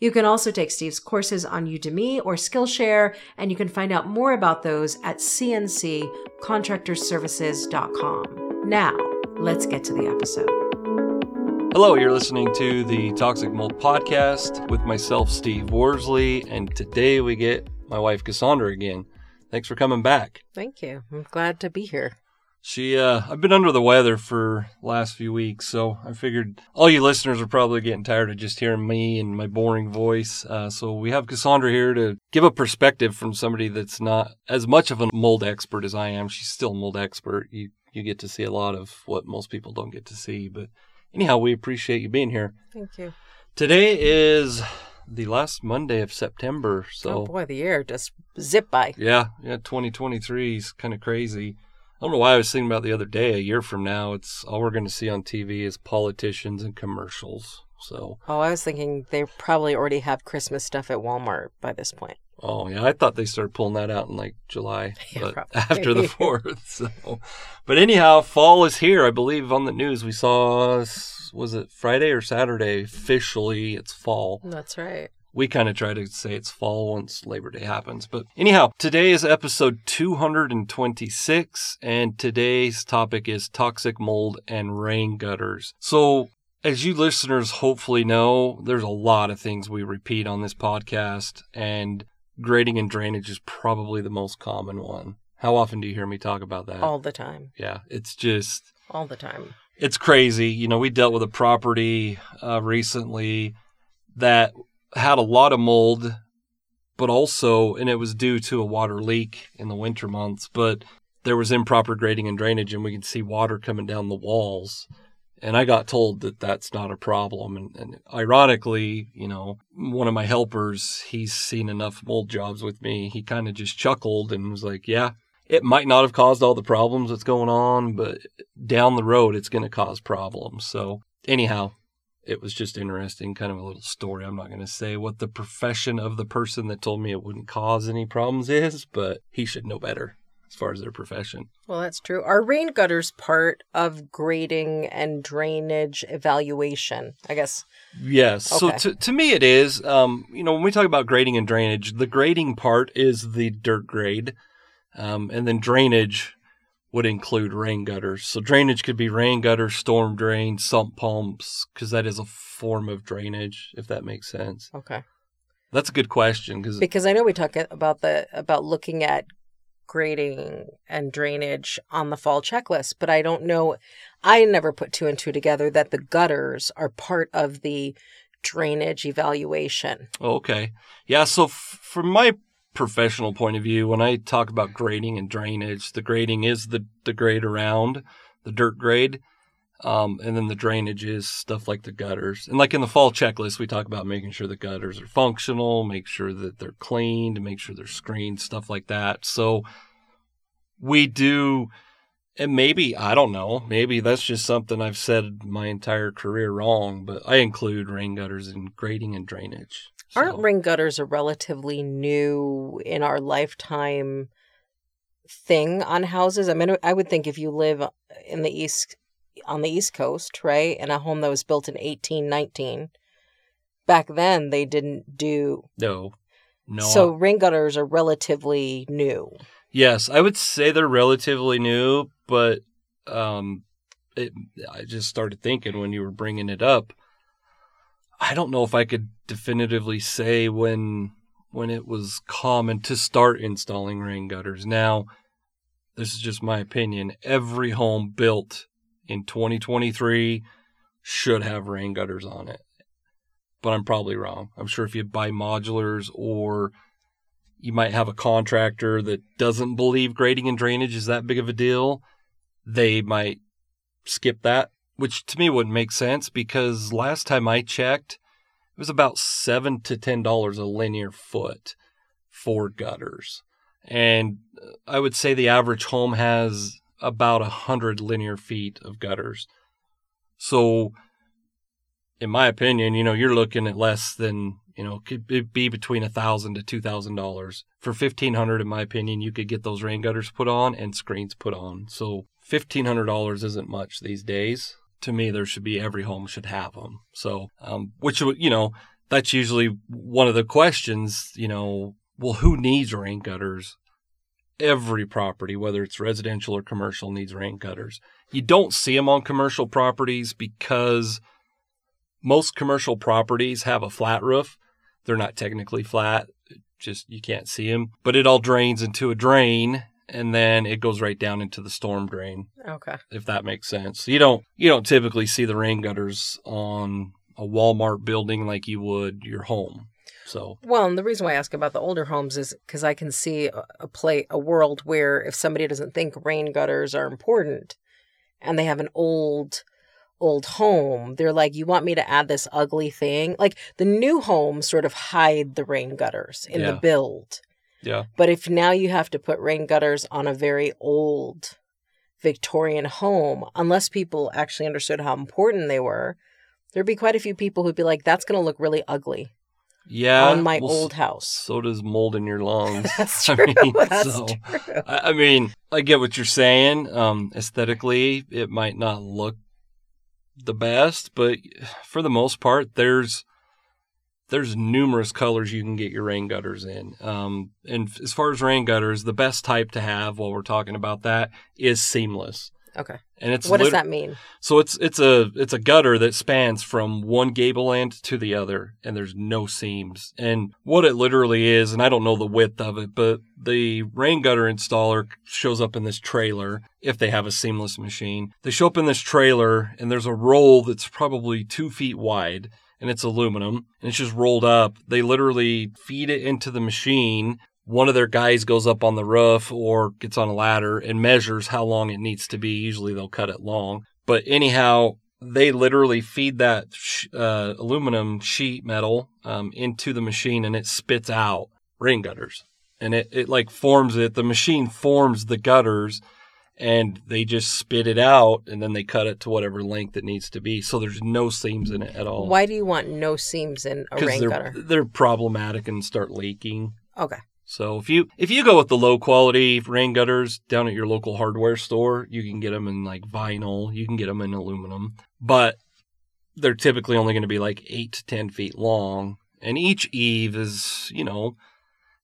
You can also take Steve's courses on Udemy or Skillshare, and you can find out more about those at cnccontractorservices.com. Now, let's get to the episode. Hello, you're listening to the Toxic Mold Podcast with myself, Steve Worsley, and today we get my wife, Cassandra, again. Thanks for coming back. Thank you. I'm glad to be here. She, uh, I've been under the weather for last few weeks, so I figured all you listeners are probably getting tired of just hearing me and my boring voice. Uh, so we have Cassandra here to give a perspective from somebody that's not as much of a mold expert as I am. She's still a mold expert. You you get to see a lot of what most people don't get to see. But anyhow, we appreciate you being here. Thank you. Today is the last Monday of September. So oh boy, the year just zip by. Yeah, yeah. 2023 is kind of crazy. I don't know why I was thinking about the other day. A year from now, it's all we're going to see on TV is politicians and commercials. So. Oh, I was thinking they probably already have Christmas stuff at Walmart by this point. Oh yeah, I thought they started pulling that out in like July, yeah, but after the fourth. So, but anyhow, fall is here. I believe on the news we saw was it Friday or Saturday officially it's fall. That's right we kind of try to say it's fall once Labor Day happens. But anyhow, today is episode 226, and today's topic is toxic mold and rain gutters. So, as you listeners hopefully know, there's a lot of things we repeat on this podcast, and grading and drainage is probably the most common one. How often do you hear me talk about that? All the time. Yeah, it's just all the time. It's crazy. You know, we dealt with a property uh, recently that had a lot of mold, but also, and it was due to a water leak in the winter months, but there was improper grading and drainage, and we could see water coming down the walls. And I got told that that's not a problem. And, and ironically, you know, one of my helpers, he's seen enough mold jobs with me. He kind of just chuckled and was like, yeah, it might not have caused all the problems that's going on, but down the road, it's going to cause problems. So, anyhow, it was just interesting, kind of a little story. I'm not going to say what the profession of the person that told me it wouldn't cause any problems is, but he should know better as far as their profession. Well, that's true. Are rain gutters part of grading and drainage evaluation? I guess. Yes. Okay. So to, to me, it is. Um, you know, when we talk about grading and drainage, the grading part is the dirt grade, um, and then drainage would include rain gutters. So drainage could be rain gutters, storm drains, sump pumps, because that is a form of drainage, if that makes sense. Okay. That's a good question because because I know we talk about the about looking at grading and drainage on the fall checklist, but I don't know. I never put two and two together that the gutters are part of the drainage evaluation. Okay. Yeah. So f- from my professional point of view, when I talk about grading and drainage, the grading is the, the grade around the dirt grade. Um, and then the drainage is stuff like the gutters. And like in the fall checklist, we talk about making sure the gutters are functional, make sure that they're cleaned, make sure they're screened, stuff like that. So we do, and maybe, I don't know, maybe that's just something I've said my entire career wrong, but I include rain gutters in grading and drainage. So- Aren't rain gutters a relatively new in our lifetime thing on houses? I mean, I would think if you live in the east on the east coast, right, in a home that was built in 1819, back then they didn't do No. No. so rain gutters are relatively new. Yes, I would say they're relatively new, but um, it, I just started thinking when you were bringing it up. I don't know if I could definitively say when when it was common to start installing rain gutters. Now, this is just my opinion. Every home built in 2023 should have rain gutters on it. But I'm probably wrong. I'm sure if you buy modulars or you might have a contractor that doesn't believe grading and drainage is that big of a deal, they might skip that, which to me wouldn't make sense because last time I checked, it was about seven to ten dollars a linear foot for gutters. And uh, I would say the average home has about a hundred linear feet of gutters. So in my opinion, you know, you're looking at less than you know, could be between a thousand to two thousand dollars. For fifteen hundred, in my opinion, you could get those rain gutters put on and screens put on. So fifteen hundred dollars isn't much these days. To me, there should be every home should have them. So, um, which you know, that's usually one of the questions. You know, well, who needs rain gutters? Every property, whether it's residential or commercial, needs rain gutters. You don't see them on commercial properties because most commercial properties have a flat roof. They're not technically flat, just you can't see them, but it all drains into a drain and then it goes right down into the storm drain, Okay. if that makes sense. You don't you don't typically see the rain gutters on a Walmart building like you would your home. So, Well, and the reason why I ask about the older homes is because I can see a, a play a world where if somebody doesn't think rain gutters are important, and they have an old old home, they're like, "You want me to add this ugly thing?" Like the new homes sort of hide the rain gutters in the build, yeah. but if now you have to put rain gutters on a very old Victorian home, unless people actually understood how important they were. There'd be quite a few people who'd be like, "That's going to look really ugly Yeah. on my well, old house." So does mold in your lungs. That's I true. mean, That's so- true. I I mean, I get what you're saying. Um, aesthetically, it might not look the best, but for the most part, there's there's numerous colors you can get your rain gutters in. Um, and as far as rain gutters, the best type to have while we're talking about that is seamless. Okay. And it's What does that mean? so it's it's a it's a gutter that spans from one gable end to the other, and there's no seams. And what it literally is, and I don't know the width of it, but the rain gutter installer shows up in this trailer if they have a seamless machine. They show up in this trailer, and there's a roll that's probably two feet wide, and it's aluminum, and it's just rolled up. They literally feed it into the machine. One of their guys goes up on the roof or gets on a ladder and measures how long it needs to be. Usually they'll cut it long. But anyhow, they literally feed that uh, aluminum sheet metal um, into the machine and it spits out rain gutters. And it, it like forms it. The machine forms the gutters and they just spit it out and then they cut it to whatever length it needs to be. So there's no seams in it at all. Why do you want no seams in a rain they're, gutter? they're problematic and start leaking. Okay. So if you if you go with the low quality rain gutters down at your local hardware store, you can get them in like vinyl, you can get them in aluminum, but they're typically only going to be like eight to ten feet long, and each eave is you know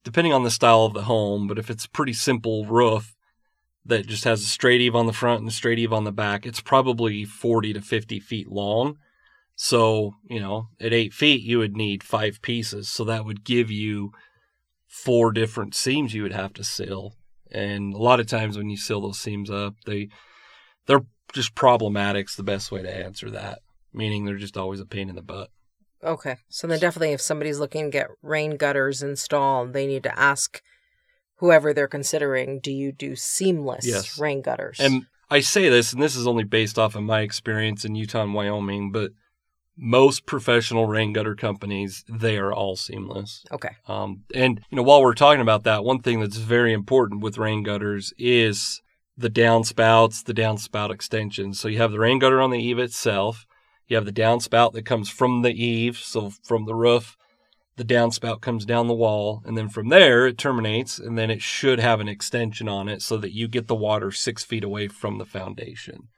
depending on the style of the home, but if it's a pretty simple roof that just has a straight eave on the front and a straight eave on the back, it's probably forty to fifty feet long. So you know at eight feet you would need five pieces, so that would give you four different seams you would have to seal. And a lot of times when you seal those seams up, they they're just problematic's the best way to answer that. Meaning they're just always a pain in the butt. Okay. So then definitely if somebody's looking to get rain gutters installed, they need to ask whoever they're considering, do you do seamless Yes. rain gutters? And I say this, and this is only based off of my experience in Utah and Wyoming, but most professional rain gutter companies, they are all seamless. Okay. Um, and you know, while we're talking about that, one thing that's very important with rain gutters is the downspouts, the downspout extensions. So you have the rain gutter on the eave itself. You have the downspout that comes from the eave, so from the roof, the downspout comes down the wall, and then from there it terminates, and then it should have an extension on it so that you get the water six feet away from the foundation.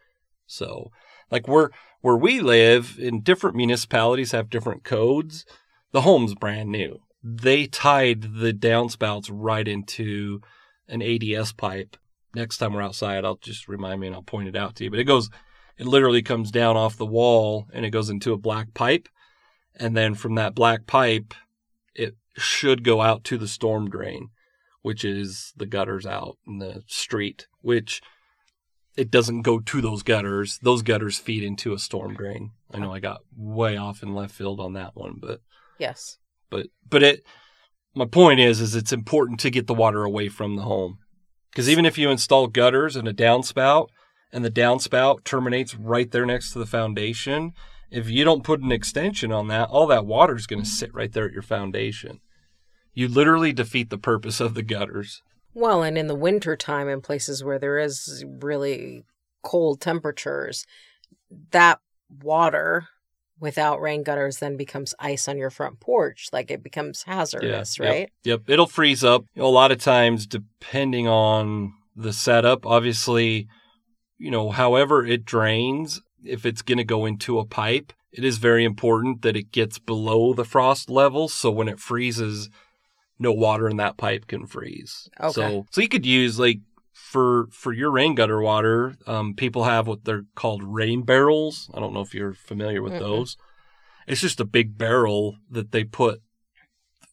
So, like we're where we live in different municipalities have different codes. The home's brand new. They tied the downspouts right into an ADS pipe. Next time we're outside, I'll just remind me and I'll point it out to you. But it goes, it literally comes down off the wall and it goes into a black pipe. And then from that black pipe, it should go out to the storm drain, which is the gutters out in the street, which it doesn't go to those gutters. Those gutters feed into a storm drain. I know I got way off in left field on that one, but Yes. but but it my point is is it's important to get the water away from the home. Cuz even if you install gutters and a downspout and the downspout terminates right there next to the foundation, if you don't put an extension on that, all that water is going to sit right there at your foundation. You literally defeat the purpose of the gutters. Well, and in the winter time in places where there is really cold temperatures, that water without rain gutters then becomes ice on your front porch. Like it becomes hazardous, Yep, right? Yep. It'll freeze up. You know, a lot of times, depending on the setup, obviously, you know, however it drains, if it's going to go into a pipe, it is very important that it gets below the frost level. So when it freezes, no water in that pipe can freeze. Okay. So, so you could use like for for your rain gutter water, um, people have what they're called rain barrels. I don't know if you're familiar with Mm-mm. those. It's just a big barrel that they put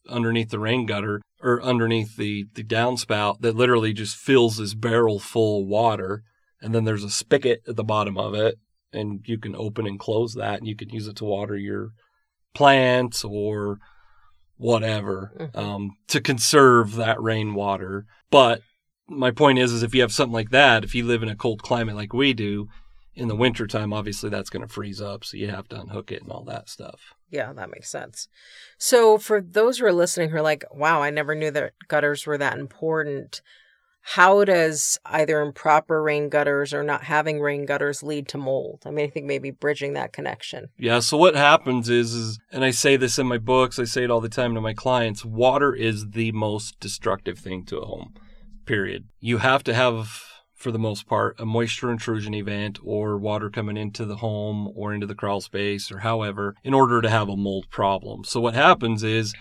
underneath the rain gutter or underneath the the downspout that literally just fills this barrel full of water, and then there's a spigot at the bottom of it, and you can open and close that, and you can use it to water your plants or whatever Mhm. um, to conserve that rainwater. But my point is, is if you have something like that, if you live in a cold climate like we do, in the wintertime, obviously that's going to freeze up, so you have to unhook it and all that stuff. Yeah, that makes sense. So, for those who are listening who are like, wow, I never knew that gutters were that important, how does either improper rain gutters or not having rain gutters lead to mold? I mean, I think maybe bridging that connection. Yeah. So what happens is, is, and I say this in my books, I say it all the time to my clients, water is the most destructive thing to a home, period. You have to have, for the most part, a moisture intrusion event or water coming into the home or into the crawl space or however, in order to have a mold problem. So what happens is,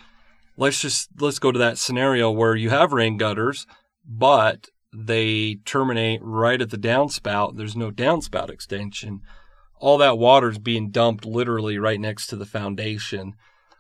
let's just, let's go to that scenario where you have rain gutters, but they terminate right at the downspout. There's no downspout extension all that water is being dumped literally right next to the foundation.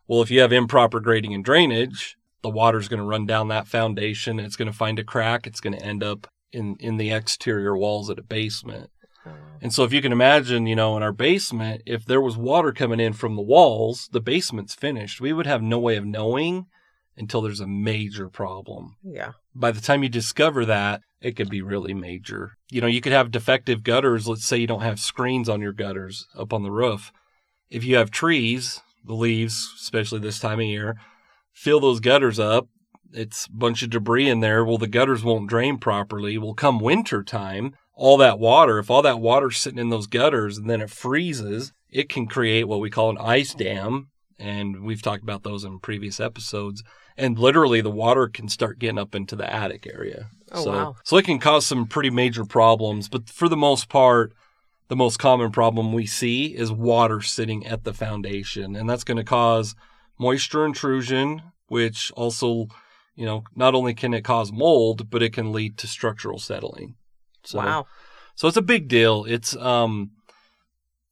Well, if you have improper grading and drainage, the water's going to run down that foundation. It's going to find a crack. It's going to end up in, in the exterior walls of a basement. Oh. And so if you can imagine, you know, in our basement, if there was water coming in from the walls, the basement's finished. We would have no way of knowing until there's a major problem Yeah. by the time you discover that, it could be really major. You know, you could have defective gutters. Let's say you don't have screens on your gutters up on the roof. If you have trees, the leaves, especially this time of year, fill those gutters up. It's a bunch of debris in there. Well, the gutters won't drain properly. Well, come winter time, all that water, if all that water's sitting in those gutters and then it freezes, it can create what we call an ice dam. And we've talked about those in previous episodes and literally the water can start getting up into the attic area. Oh, so, wow. so it can cause some pretty major problems. But for the most part, the most common problem we see is water sitting at the foundation, and that's going to cause moisture intrusion, which also, you know, not only can it cause mold, but it can lead to structural settling. So, wow. so it's a big deal. It's um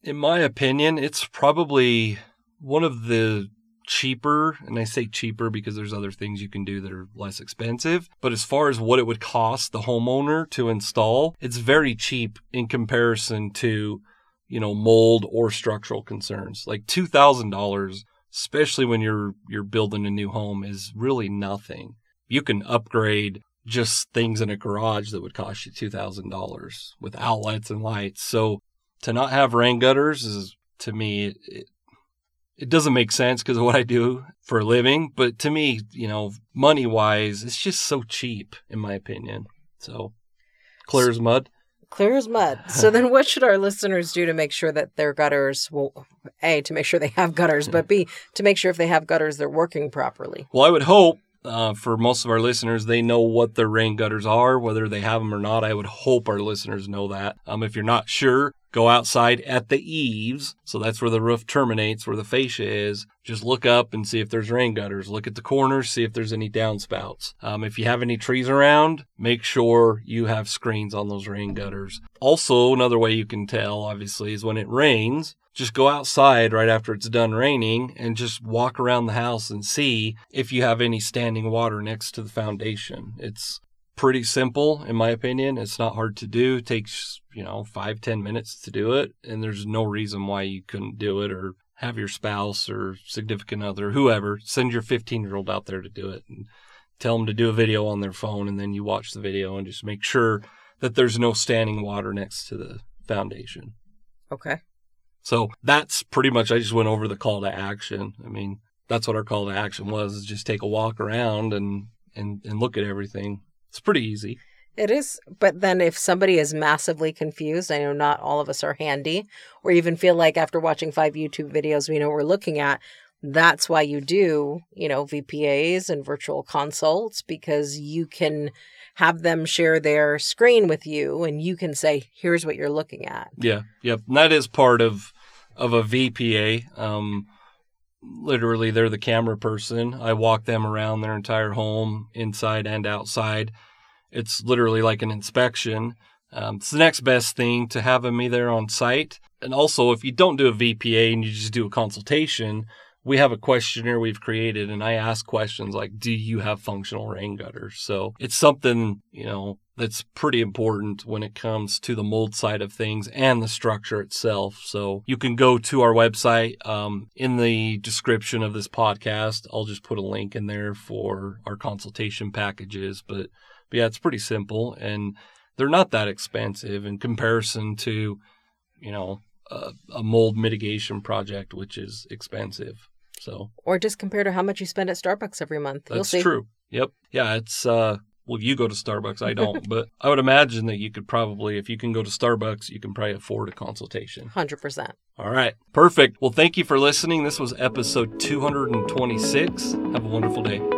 in my opinion, it's probably one of the cheaper, and I say cheaper because there's other things you can do that are less expensive, but as far as what it would cost the homeowner to install, it's very cheap in comparison to, you know, mold or structural concerns. Like $2,000, especially when you're you're building a new home is really nothing. You can upgrade just things in a garage that would cost you $2,000 with outlets and lights. So to not have rain gutters is, to me, it, it doesn't make sense because of what I do for a living. But to me, you know, money wise, it's just so cheap, in my opinion. So clear as mud. Clear as mud. So then, what should our listeners do to make sure that their gutters, well, A, to make sure they have gutters, but B, to make sure if they have gutters, they're working properly? Well, I would hope uh, for most of our listeners, they know what their rain gutters are, whether they have them or not. I would hope our listeners know that. Um, if you're not sure, go outside at the eaves. So that's where the roof terminates, where the fascia is. Just look up and see if there's rain gutters. Look at the corners, see if there's any downspouts. Um, if you have any trees around, make sure you have screens on those rain gutters. Also, another way you can tell, obviously, is when it rains. Just go outside right after it's done raining and just walk around the house and see if you have any standing water next to the foundation. It's pretty simple in my opinion it's not hard to do it takes you know five ten minutes to do it and there's no reason why you couldn't do it or have your spouse or significant other whoever send your 15 year old out there to do it and tell them to do a video on their phone and then you watch the video and just make sure that there's no standing water next to the foundation okay so that's pretty much i just went over the call to action i mean that's what our call to action was is just take a walk around and and, and look at everything it's pretty easy. It is, but then if somebody is massively confused, I know not all of us are handy, or even feel like after watching five YouTube videos, we know what we're looking at. That's why you do, you know, VPAs and virtual consults because you can have them share their screen with you and you can say, here's what you're looking at. Yeah. Yep. And that is part of, of a VPA. Um, literally they're the camera person. I walk them around their entire home, inside and outside. It's literally like an inspection. Um, it's the next best thing to having me there on site. And also, if you don't do a VPA and you just do a consultation, we have a questionnaire we've created, and I ask questions like, "Do you have functional rain gutters?" So it's something you know that's pretty important when it comes to the mold side of things and the structure itself. So you can go to our website. Um, in the description of this podcast, I'll just put a link in there for our consultation packages. But, but yeah, it's pretty simple and they're not that expensive in comparison to, you know, a, a mold mitigation project, which is expensive. So, or just compare to how much you spend at Starbucks every month. That's true. Yep. Yeah, it's uh well, you go to Starbucks, I don't, but I would imagine that you could probably, if you can go to Starbucks, you can probably afford a consultation. 100%. All right, perfect. Well, thank you for listening. This was episode 226. Have a wonderful day.